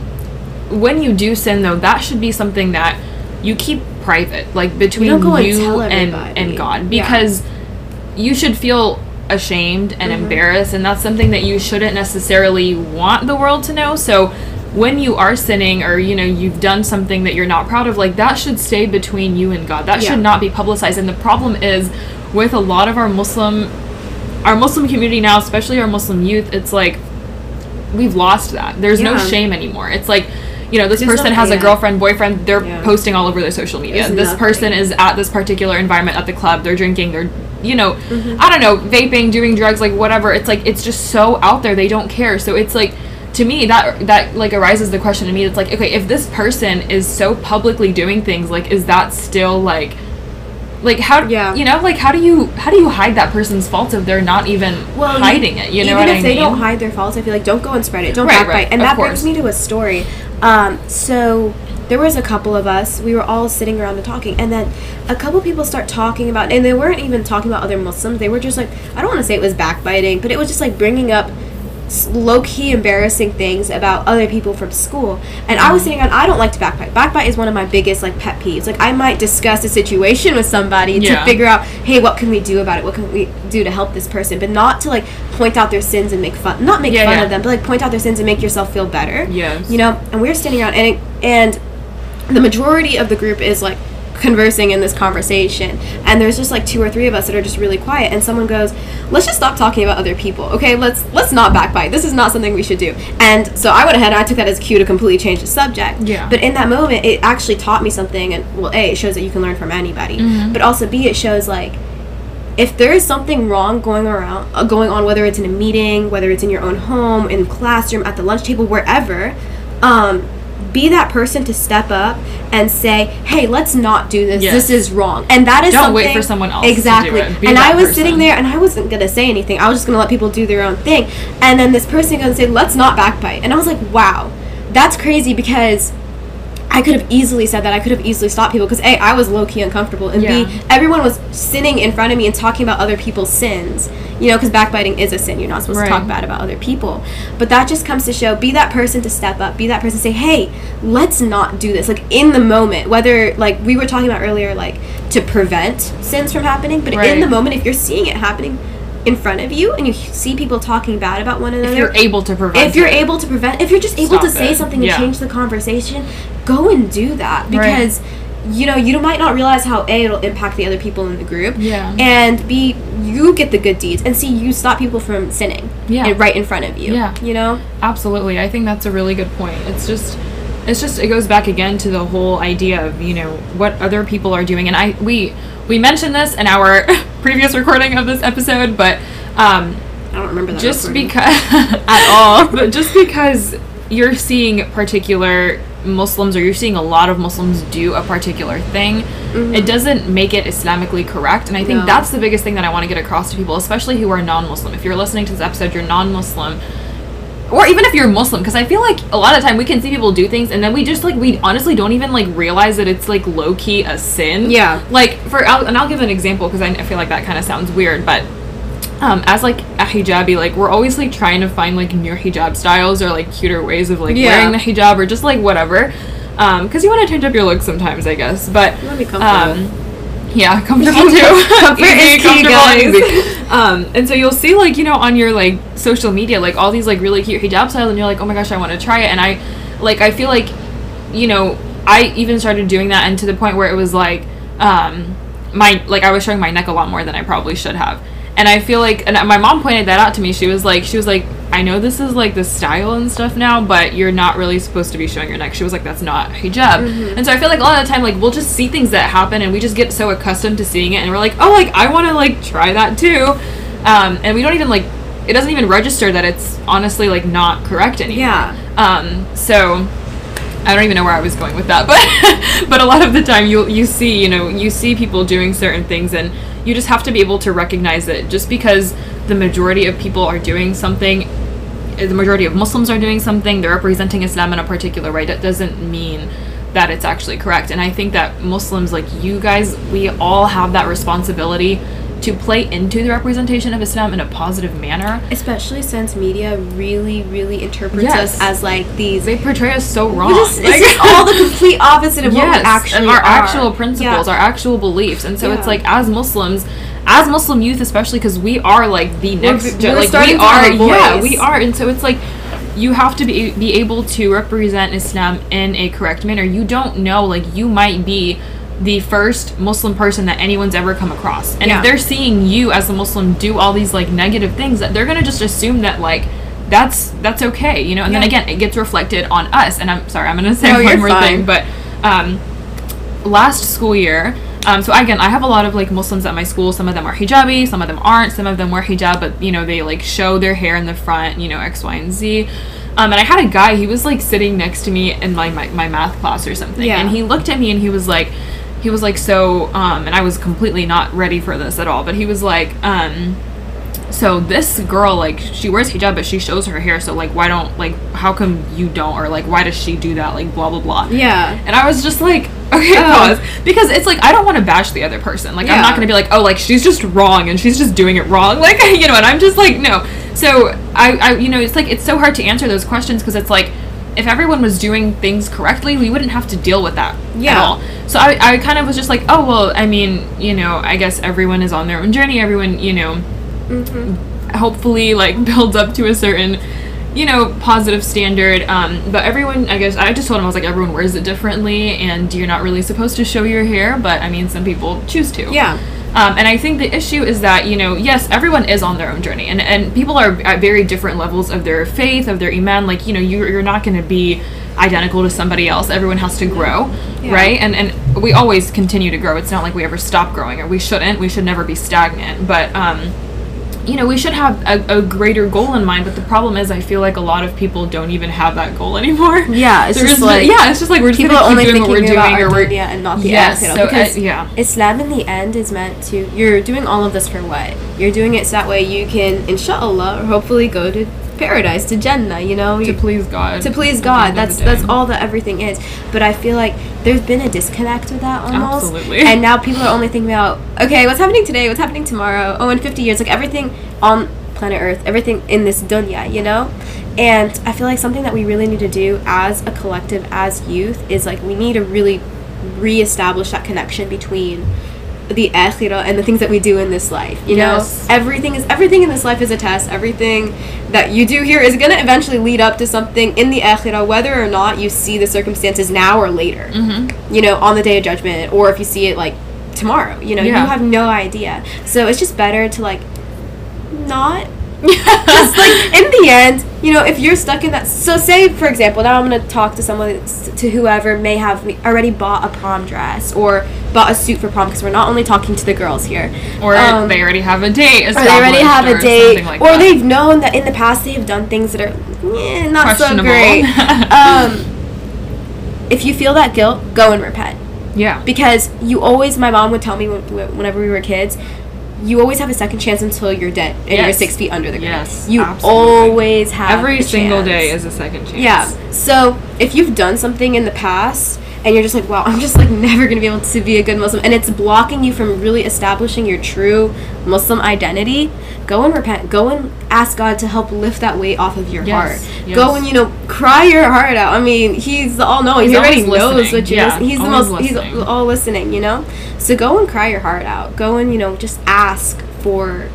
when you do sin though that should be something that you keep private like between go you tell and and god Yeah. because you should feel ashamed and Mm-hmm. embarrassed and that's something that you shouldn't necessarily want the world to know so when you are sinning or you know you've done something that you're not proud of like that should stay between you and god. That Yeah. should not be publicized. And the problem is with a lot of our muslim our muslim community now especially our muslim youth it's like we've lost that. There's no shame anymore. It's like you know this There's person has a girlfriend boyfriend they're Yeah. posting all over their social media. There's this nothing. person is at this particular environment at the club. They're drinking. They're you know Mm-hmm. i don't know vaping doing drugs like whatever. It's like it's just so out there. They don't care. So it's like to me that that like arises the question to me it's like okay if this person is so publicly doing things like is that still like like how Yeah. you know like how do you how do you hide that person's faults if they're not even well, hiding it you know even if I they mean don't hide their faults, I feel like don't go and spread it. Don't Right, backbite. right, And that course. brings me to a story. Um, so there was a couple of us. We were all sitting around and talking, and then a couple people start talking about, and they weren't even talking about other Muslims. They were just like, I don't want to say it was backbiting, but it was just like bringing up low key embarrassing things about other people from school. And I was mm. sitting on I don't like to backbite. Backbite is one of my biggest like pet peeves. Like I might discuss a situation with somebody Yeah. to figure out, hey, what can we do about it? What can we do to help this person? But not to like point out their sins and make fun not make Yeah, fun yeah. of them, but like point out their sins and make yourself feel better. Yes. You know, and we were standing around and it, and the majority of the group is like conversing in this conversation. And there's just like two or three of us that are just really quiet and someone goes let's just stop talking about other people okay? Let's let's not backbite. This is not something we should do. And so i went ahead and i took that as cue to completely change the subject. Yeah. but in that moment it actually taught me something and well a it shows that you can learn from anybody. Mm-hmm. but also b it shows like if there is something wrong going around uh, going on whether it's in a meeting whether it's in your own home in classroom at the lunch table wherever um be that person to step up and say, "Hey, let's not do this. Yes. This is wrong." And that is Don't wait for someone else to do exactly. and I was person. sitting there, and I wasn't gonna say anything. I was just gonna let people do their own thing. And then this person gonna say, "Let's not backbite," and I was like, "Wow, that's crazy," because I could have easily said that. I could have easily stopped people because a I was low key uncomfortable, and Yeah. b everyone was sitting in front of me and talking about other people's sins. You know, because backbiting is a sin. You're not supposed Right. to talk bad about other people. But that just comes to show: be that person to step up. Be that person to say, "Hey, let's not do this." Like in the moment, whether like we were talking about earlier, like to prevent sins from happening. But Right. in the moment, if you're seeing it happening in front of you and you see people talking bad about one another, If you're able to prevent if you're it. able to prevent if you're just able to say it. something Yeah. and change the conversation go and do that Right. because you know you might not realize how a it'll impact the other people in the group Yeah. and b you get the good deeds and see you stop people from sinning Yeah. right in front of you Yeah. you know Absolutely. I think that's a really good point. It's just it's just it goes back again to the whole idea of, you know, what other people are doing and I we we mentioned this in our previous recording of this episode, but um i don't remember that just recording. because At all. but just because you're seeing particular Muslims or you're seeing a lot of Muslims do a particular thing, it doesn't make it Islamically correct. And I think No. that's the biggest thing that I want to get across to people, especially who are non-Muslim. If you're listening to this episode, you're non-Muslim. Or even if you're Muslim, because I feel like a lot of time we can see people do things, and then we just like we honestly don't even like realize that it's like low key a sin. Yeah. Like for I'll, and I'll give an example because I, I feel like that kind of sounds weird, but um, as like a hijabi, like we're always like trying to find like new hijab styles or like cuter ways of like Yeah. wearing the hijab or just like whatever. Um, because you want to change up your look sometimes, I guess. But wanna be comfortable. um, yeah, comfortable too. Comfort is key, guys. Um, and so you'll see like you know on your like social media like all these like really cute hijab styles, and you're like, oh my gosh, I want to try it. And I like I feel like you know I even started doing that, and to the point where it was like um, my like I was showing my neck a lot more than I probably should have. And I feel like, and my mom pointed that out to me. She was like, she was like, I know this is like the style and stuff now, but you're not really supposed to be showing your neck. She was like, that's not hijab. And so I feel like a lot of the time, like we'll just see things that happen, and we just get so accustomed to seeing it, and we're like, oh, like I want to like try that too, um, and we don't even like, it doesn't even register that it's honestly like not correct anymore. Yeah. Um. So. I don't even know where I was going with that, but but a lot of the time you you see you know you see people doing certain things and you just have to be able to recognize it. Just because the majority of people are doing something, uh, the majority of Muslims are doing something, they're representing Islam in a particular way. That doesn't mean that it's actually correct. And I think that Muslims like you guys, we all have that responsibility to play into the representation of Islam in a positive manner. especially since media really really interprets Yes. us as like these They portray us so wrong. Just, Like- it's all the complete opposite of what we actually and our are. actual principles, Yeah. our actual beliefs, and so it's like as Muslims, as Muslim youth, especially because we are like the next, we're like we are, yeah, we are, and so it's like you have to be be able to represent Islam in a correct manner. You don't know, like you might be the first Muslim person that anyone's ever come across, and Yeah. if they're seeing you as a Muslim do all these like negative things, that they're gonna just assume that like. That's that's okay, you know. And then again, it gets reflected on us. And I'm sorry, I'm gonna say No, one more fine. thing, but um, last school year um, so again i have a lot of like muslims at my school some of them are hijabi some of them aren't some of them wear hijab but you know they like show their hair in the front you know x y and z um, and i had a guy he was like sitting next to me in like my, my math class or something Yeah. and he looked at me and he was like he was like so um, and i was completely not ready for this at all but he was like um, so this girl like she wears hijab but she shows her hair so like why don't like how come you don't or like why does she do that like blah blah blah Yeah. and I was just like, okay, Oh. pause. Because it's like, I don't want to bash the other person. Like, I'm not going to be like, oh, like, she's just wrong and she's just doing it wrong. Like, you know, and I'm just like, no. So, I, I you know, it's like, it's so hard to answer those questions because it's like, if everyone was doing things correctly, we wouldn't have to deal with that at Yeah. all. So I, I kind of was just like, oh, well, I mean, you know, I guess everyone is on their own journey. Everyone, you know, hopefully like builds up to a certain you know positive standard um, but everyone i guess i just told him i was like everyone wears it differently and you're not really supposed to show your hair but i mean some people choose to Yeah. Um, and i think the issue is that you know yes everyone is on their own journey and, and people are at very different levels of their faith of their iman like you know you're, you're not going to be identical to somebody else everyone has to grow Yeah. right and and we always continue to grow it's not like we ever stop growing or we shouldn't we should never be stagnant but um you know, we should have a, a greater goal in mind, but the problem is, I feel like a lot of people don't even have that goal anymore. Yeah, it's just like- yeah, it's just like we're just People gonna are keep only doing thinking what we're about doing, or and not the yes. akhirah, So because uh, yeah, Islam in the end is meant to you're doing all of this for what? You're doing it so that way you can inshallah or hopefully go to paradise, to Jannah, you know? to You- please God. to please God. That's that's all that everything is. But I feel like there's been a disconnect with that almost. Absolutely. And now people are only thinking about okay, what's happening today? What's happening tomorrow? Oh, in 50 years, like everything on planet Earth, everything in this dunya, you know. And I feel like something that we really need to do as a collective, as youth, is like we need to really reestablish that connection between the akhirah and the things that we do in this life. You Yes. know, everything is everything in this life is a test. Everything that you do here is gonna eventually lead up to something in the akhirah, whether or not you see the circumstances now or later. Mm-hmm. You know, on the day of judgment, or if you see it like tomorrow. You know, Yeah. you have no idea. So it's just better to like not just like in the end, you know, if you're stuck in that. So say for example, now I'm gonna talk to someone to whoever may have already bought a prom dress or bought a suit for prom because we're not only talking to the girls here. or Um, they already have a date. or they already have a date, like or that. they've known that in the past they have done things that are eh, not so great. um, if you feel that guilt, go and repent yeah. because you always. My mom would tell me whenever we were kids. You always have a second chance until you're dead and you're six feet under the ground. Yes, you absolutely. always have Every a single chance. day is a second chance. Yeah. So if you've done something in the past and you're just like, wow, I'm just like never gonna be able to be a good Muslim, and it's blocking you from really establishing your true Muslim identity, go and repent. Go and ask God to help lift that weight off of your Yes, heart. yes. Go and you know cry your heart out. I mean, He's the all knowing. He's He already knows listening. what you're. Yeah, listening. He's the most. He's all listening. You know. So go and cry your heart out. Go and you know just ask for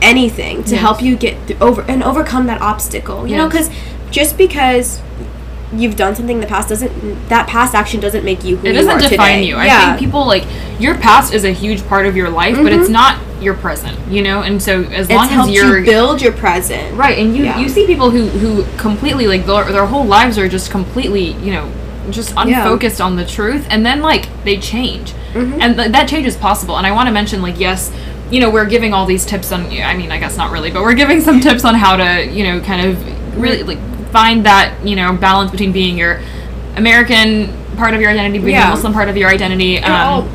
anything to Yes. help you get th- over and overcome that obstacle. You know, because just because you've done something in the past doesn't that past action doesn't make you who you are. It you doesn't are define today. you. I yeah. think people like your past is a huge part of your life, but it's Mhm. not your present. You know, and so as it's long as you're you build your present. right, and you Yeah. you see people who who completely like their, their whole lives are just completely you know just Yeah. unfocused on the truth, and then like they change, Mhm. and th- that change is possible. And I want to mention like yes. You know, we're giving all these tips on. I mean, I guess not really, but we're giving some tips on how to, you know, kind of really like find that, you know, balance between being your American part of your identity, being Yeah. Muslim part of your identity. Um,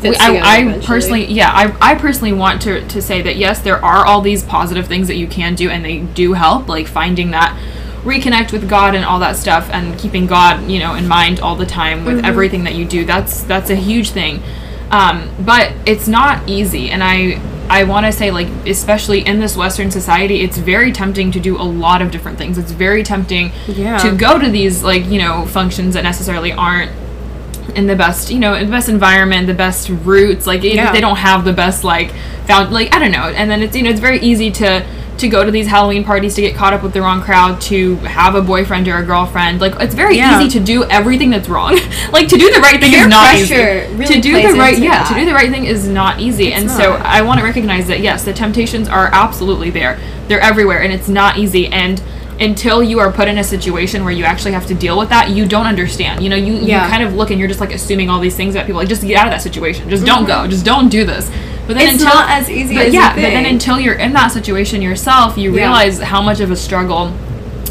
fits I, I personally, yeah, I, I personally want to, to say that yes, there are all these positive things that you can do, and they do help, like finding that reconnect with God and all that stuff, and keeping God, you know, in mind all the time with Mm-hmm. everything that you do. That's that's a huge thing, um, but it's not easy, and I I want to say like especially in this Western society, it's very tempting to do a lot of different things. It's very tempting Yeah. to go to these like you know functions that necessarily aren't in the best you know in the best environment the best routes like if Yeah. they don't have the best like found like i don't know and then it's you know it's very easy to to go to these halloween parties to get caught up with the wrong crowd to have a boyfriend or a girlfriend like it's very Yeah. easy to do everything that's wrong. Like to do the right thing Peer is not pressure easy really to do the right yeah to do the right thing is not easy. It's and so i want to recognize that yes the temptations are absolutely there. They're everywhere and it's not easy. And until you are put in a situation where you actually have to deal with that you don't understand. You know you, Yeah. you kind of look and you're just like assuming all these things about people. Like just get out of that situation. Just don't mm-hmm. go. Just don't do this but then. It's until not as easy but as yeah but then until you're in that situation yourself you Yeah. realize how much of a struggle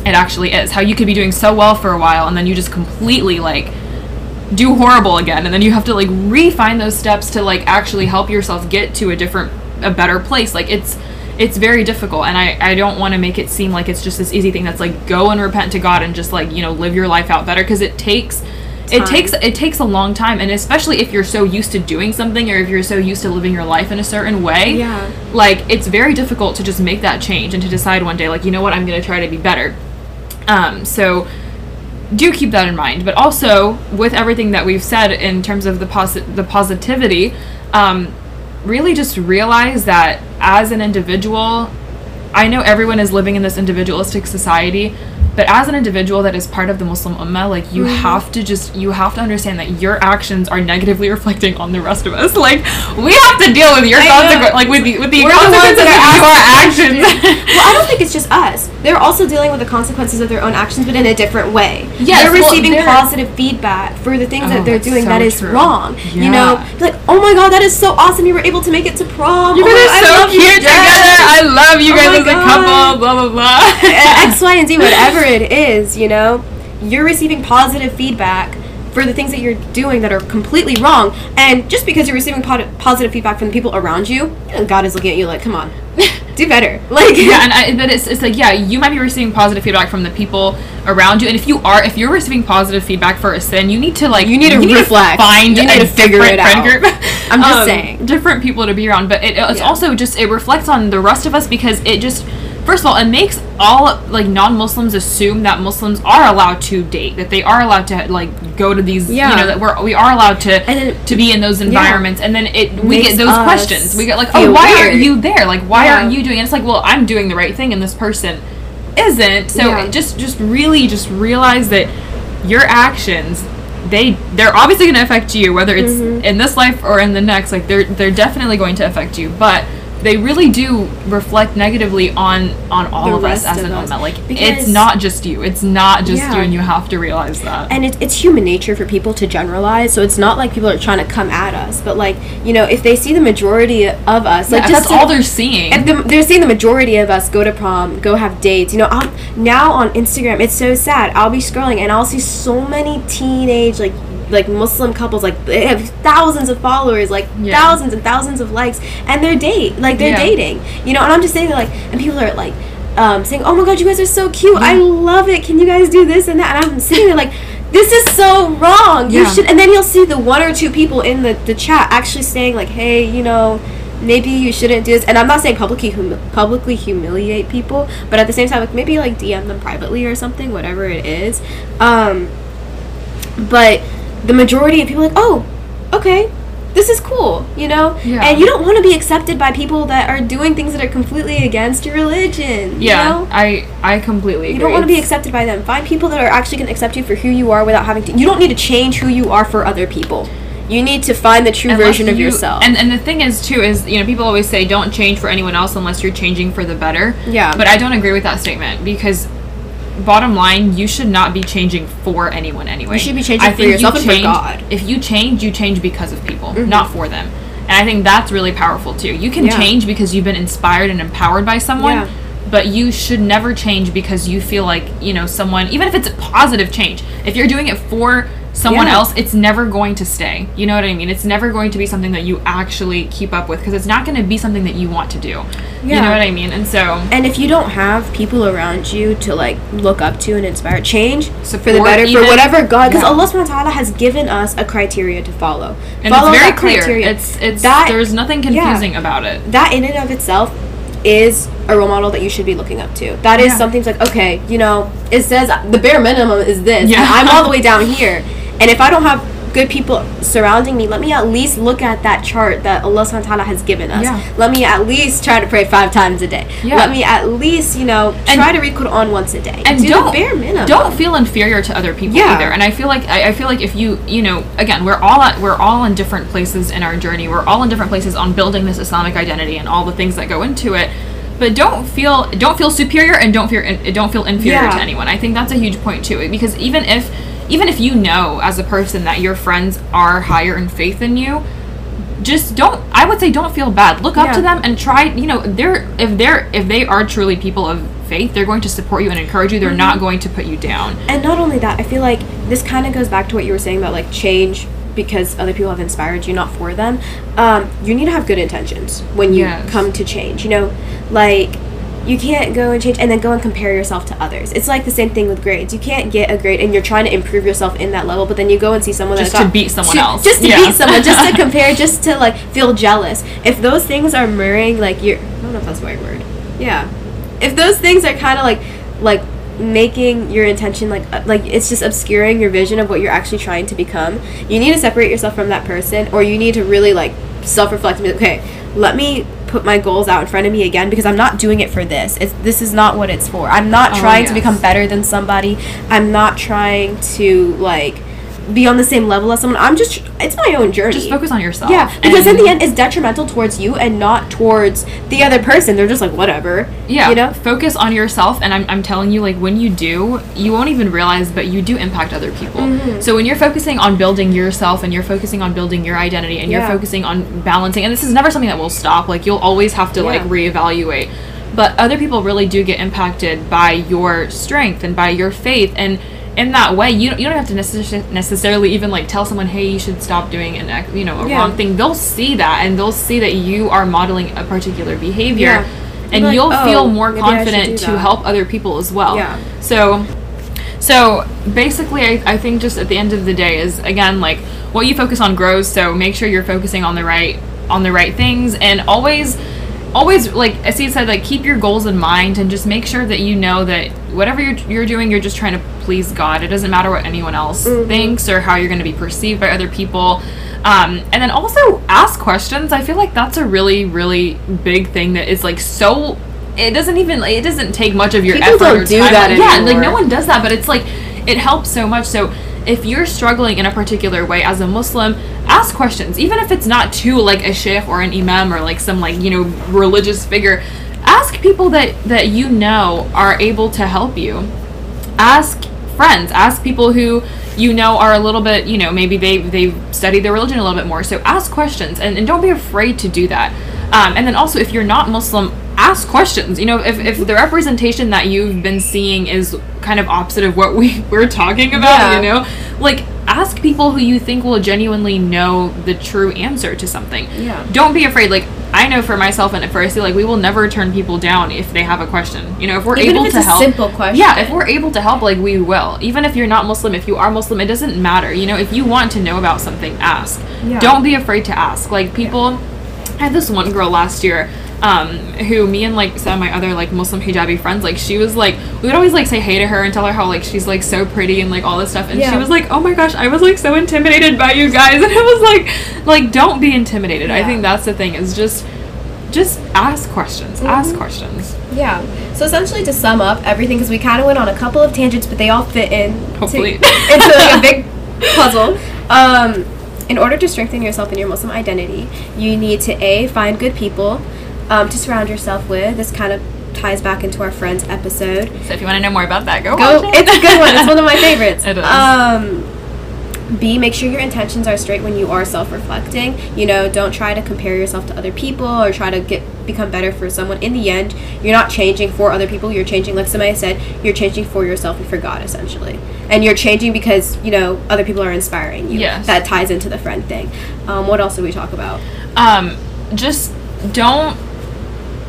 it actually is how you could be doing so well for a while and then you just completely like do horrible again and then you have to like refine those steps to like actually help yourself get to a different a better place like it's it's very difficult and i i don't want to make it seem like it's just this easy thing that's like go and repent to god and just like you know live your life out better because it takes it takes it takes a long time and especially if you're so used to doing something or if you're so used to living your life in a certain way Yeah. like it's very difficult to just make that change and to decide one day like you know what i'm going to try to be better um so do keep that in mind. But also, with everything that we've said in terms of the posi- the positivity, um, really just realize that as an individual, I know everyone is living in this individualistic society, but as an individual that is part of the Muslim Ummah, like you Mm-hmm. have to just you have to understand that your actions are negatively reflecting on the rest of us. Like we have to deal with your consequences, like with the with the We're the consequences that of your actions. well, I don't think it's just us. They're also dealing with the consequences of their own actions, but in a different way. Yes, they're well, receiving they're- positive feedback for the things Oh, that they're doing so that is true. wrong. You know, like, oh my god, that is so awesome! You were able to make it to prom. You oh guys I are so cute together. I love you Oh guys as a couple. Blah blah blah. X, Y, and Z, whatever it is, you know, you're receiving positive feedback for the things that you're doing that are completely wrong. And just because you're receiving pod- positive feedback from the people around you, you God is looking at you like, come on, do better. Like, yeah, and I, but it's, it's like yeah, you might be receiving positive feedback from the people around you, and if you are, if you're receiving positive feedback for a sin, you need to like You need to reflect. find You need a to figure it friend out. group. I'm just um, saying. different people to be around, but it, it's Yeah. also just it reflects on the rest of us because it just. First of all, it makes all like non-Muslims assume that Muslims are allowed to date, that they are allowed to like go to these, you know, that we're we are allowed to then- to be in those environments, and then it we get those questions. We get like, oh, why weird. aren't you there? Like, why Yeah. aren't you doing? it? It's like, well, I'm doing the right thing, and this person isn't. So Yeah. just just really just realize that your actions they they're obviously going to affect you whether it's Mm-hmm. in this life or in the next like they're they're definitely going to affect you but they really do reflect negatively on on all The of us as an ummah like it's not just you it's not just Yeah. you and you have to realize that and it, it's human nature for people to generalize so it's not like people are trying to come at us but like you know if they see the majority of us like that's just all they're seeing if the, they're seeing the majority of us go to prom, go have dates. You know, I'll, now on Instagram, it's so sad. I'll be scrolling and I'll see so many teenage like like Muslim couples like they have thousands of followers, like Yeah. thousands and thousands of likes, and they're date like they're Yeah. dating. You know, and I'm just saying like, and people are like. Um, saying, "Oh my God, you guys are so cute! I love it. Can you guys do this and that?" And I'm sitting there like, "This is so wrong. You Yeah. should." And then you'll see the one or two people in the, the chat actually saying like, "Hey, you know, maybe you shouldn't do this and i'm not saying publicly publicly humiliate people but at the same time like maybe like dm them privately or something whatever it is um but the majority of people are like oh okay this is cool you know Yeah. and you don't want to be accepted by people that are doing things that are completely against your religion you yeah know? i i completely agree you don't want to be accepted by them find people that are actually going to accept you for who you are without having to you don't need to change who you are for other people you need to find the true Unless version of you- yourself And and the thing is too is you know people always say don't change for anyone else unless you're changing for the better. Yeah. But I don't agree with that statement because bottom line, you should not be changing for anyone anyway. You should be changing I for think you yourself and for change- God. Mm-hmm. If you change, you change because of people, not for them. And I think that's really powerful too. You can Yeah. change because you've been inspired and empowered by someone. Yeah. But you should never change because you feel like, you know, someone, even if it's a positive change, if you're doing it for someone Yeah. else, it's never going to stay. You know what I mean? It's never going to be something that you actually keep up with because it's not going to be something that you want to do. You know what I mean? And so, And if you don't have people around you to like look up to and inspire, change for the better even. for whatever God, because Yeah. Allah Subhanahu wa Taala has given us a criteria to follow. and follow it's very that clear. criteria. It's it's That- there's nothing yeah. confusing about it. that in and of itself is a role model that you should be looking up to. That is Yeah. something like okay, you know, it says the bare minimum is this. Yeah. and I'm all the way down here, and if I don't have good people surrounding me, let me at least look at that chart that Allah Subhanahu has given us. Yeah. Let me at least try to pray five times a day. Yeah. Let me at least you know And- try to read Quran once a day. and do don't the bare minimum. don't feel inferior to other people Yeah. either. And I feel like I, I feel like if you you know again we're all at, we're all in different places in our journey. We're all in different places on building this Islamic identity and all the things that go into it. But don't feel don't feel superior and don't feel don't feel inferior to anyone. I think that's a huge point too because even if even if you know as a person that your friends are higher in faith than you, just don't i would say don't feel bad look up Yeah. to them and try you know they're if they're if they are truly people of faith they're going to support you and encourage you they're Mm-hmm. not going to put you down And not only that, I feel like this kind of goes back to what you were saying about like change because other people have inspired you, not for them. Um, you need to have good intentions when you Yes. come to change. You know, like you can't go and change and then go and compare yourself to others. It's like the same thing with grades. You can't get a grade and you're trying to improve yourself in that level, but then you go and see someone Just to beat someone to- else. just to Yeah. beat someone, just to compare, just to like feel jealous. If those things are mirroring like your, I don't know if that's the right word. Yeah, if those things are kind of like like making your intention like uh, like it's just obscuring your vision of what you're actually trying to become you need to separate yourself from that person or you need to really like self-reflect and be like, okay, let me put my goals out in front of me again because I'm not doing it for this. It's this is not what it's for. I'm not Oh, trying to become better than somebody. I'm not trying to like be on the same level as someone. I'm just it's my own journey. Just focus on yourself. Yeah, because in the end, it's detrimental towards you and not towards the other person. They're just like whatever. Yeah, you know. focus on yourself, and I'm, I'm telling you, like when you do, you won't even realize, but you do impact other people. Mm-hmm. So when you're focusing on building yourself, and you're focusing on building your identity, and Yeah. you're focusing on balancing, and this is never something that will stop. Like you'll always have to like Yeah. reevaluate. But other people really do get impacted by your strength and by your faith, and in that way, you, you don't have to necess- necessarily even like tell someone, hey, you should stop doing an you know a Yeah. wrong thing. They'll see that, and they'll see that you are modeling a particular behavior Yeah. and Like, you'll oh, feel more maybe I should confident to help other people as well. Yeah. So, so basically, I, I think just at the end of the day is again like what you focus on grows. So make sure you're focusing on the right on the right things and always always like Asia said like keep your goals in mind and just make sure that you know that whatever you're, you're doing you're just trying to please god. It doesn't matter what anyone else Mm-hmm. thinks or how you're going to be perceived by other people. Um, and then also ask questions. I feel like that's a really really big thing that is like so it doesn't even it doesn't take much of your People effort don't or do time that yeah like no one does that but it's like it helps so much. So if you're struggling in a particular way as a muslim ask questions. Even if it's not to like a sheikh or an imam or like some like you know religious figure ask people that that you know are able to help you. Ask friends. Ask people who you know are a little bit you know maybe they they study their religion a little bit more. So ask questions and, and don't be afraid to do that. Um, and then also if you're not muslim ask questions you know if, if the representation that you've been seeing is kind of opposite of what we we're talking about Yeah. you know like ask people who you think will genuinely know the true answer to something Yeah. don't be afraid like i know for myself and for I see like we will never turn people down if they have a question you know if we're Even able if it's to a help simple question. yeah if we're able to help like we will even if you're not muslim if you are muslim it doesn't matter you know if you want to know about something ask Yeah. don't be afraid to ask like people i had this one girl last year um, who me and like some of my other like Muslim hijabi friends, like she was like we would always like say hey to her and tell her how like she's like so pretty and like all this stuff, and she was like, oh my gosh, I was like so intimidated by you guys, and I was like, like don't be intimidated. I think that's the thing is just just ask questions, Mm-hmm. ask questions. Yeah. So essentially, to sum up everything, because we kind of went on a couple of tangents, but they all fit in to- Hopefully. into like a big puzzle. Um, in order to strengthen yourself in your Muslim identity, you need to a find good people um, to surround yourself with. This kind of ties back into our friends episode. So if you want to know more about that, go, Go. watch it. It's a good one. It's one of my favorites. It is. Um, B, make sure your intentions are straight when you are self-reflecting. You know, don't try to compare yourself to other people or try to get become better for someone. In the end, you're not changing for other people. You're changing, like somebody said, you're changing for yourself and for God, essentially. And you're changing because you know other people are inspiring you. Yes. That ties into the friend thing. Um, what else did we talk about? um, just don't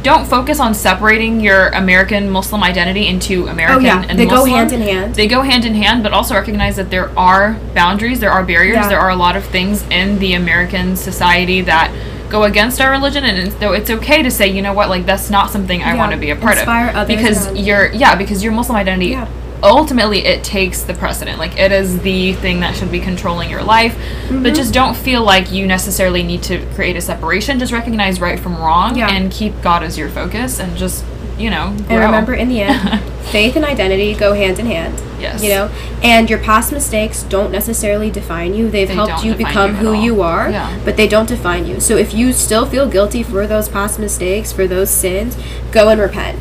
don't focus on separating your American Muslim identity into American oh yeah, and they go Muslim. hand in hand. They go hand in hand, but also recognize that there are boundaries, there are barriers, Yeah. there are a lot of things in the American society that go against our religion, and it's- so it's okay to say, you know what, like that's not something I Yeah. want to be a part Inspire of, because you. your yeah, because your Muslim identity. Yeah. Ultimately, it takes the precedent. Like it is the thing that should be controlling your life. Mm-hmm. But just don't feel like you necessarily need to create a separation. Just recognize right from wrong Yeah. and keep God as your focus, and just you know. And remember, in the end, faith and identity go hand in hand. Yes. You know, and your past mistakes don't necessarily define you. They've They helped you become you who all. you are, Yeah. but they don't define you. So if you still feel guilty for those past mistakes, for those sins, go and repent.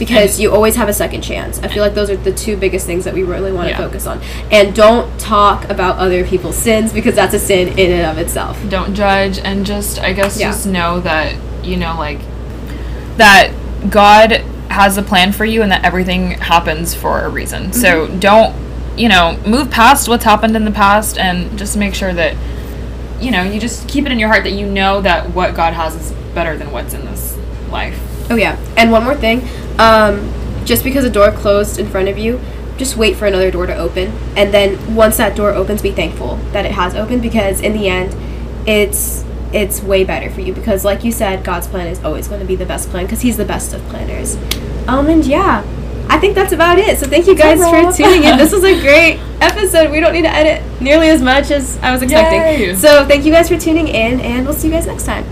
Because And- you always have a second chance. I feel like those are the two biggest things that we really want to Yeah. focus on. And don't talk about other people's sins because that's a sin in and of itself. don't judge and just i guess Yeah. just know that you know like that god has a plan for you and that everything happens for a reason so Mm-hmm. don't you know move past what's happened in the past and just make sure that you know you just keep it in your heart that you know that what god has is better than what's in this life Oh yeah, and one more thing. Um, just because a door closed in front of you, just wait for another door to open, and then once that door opens, be thankful that it has opened because in the end, it's it's way better for you because like you said, God's plan is always going to be the best plan because He's the best of planners. Um, and yeah, I think that's about it. So thank you guys for tuning in. This was a great episode. We don't need to edit nearly as much as I was expecting. Yay. So thank you guys for tuning in, and we'll see you guys next time.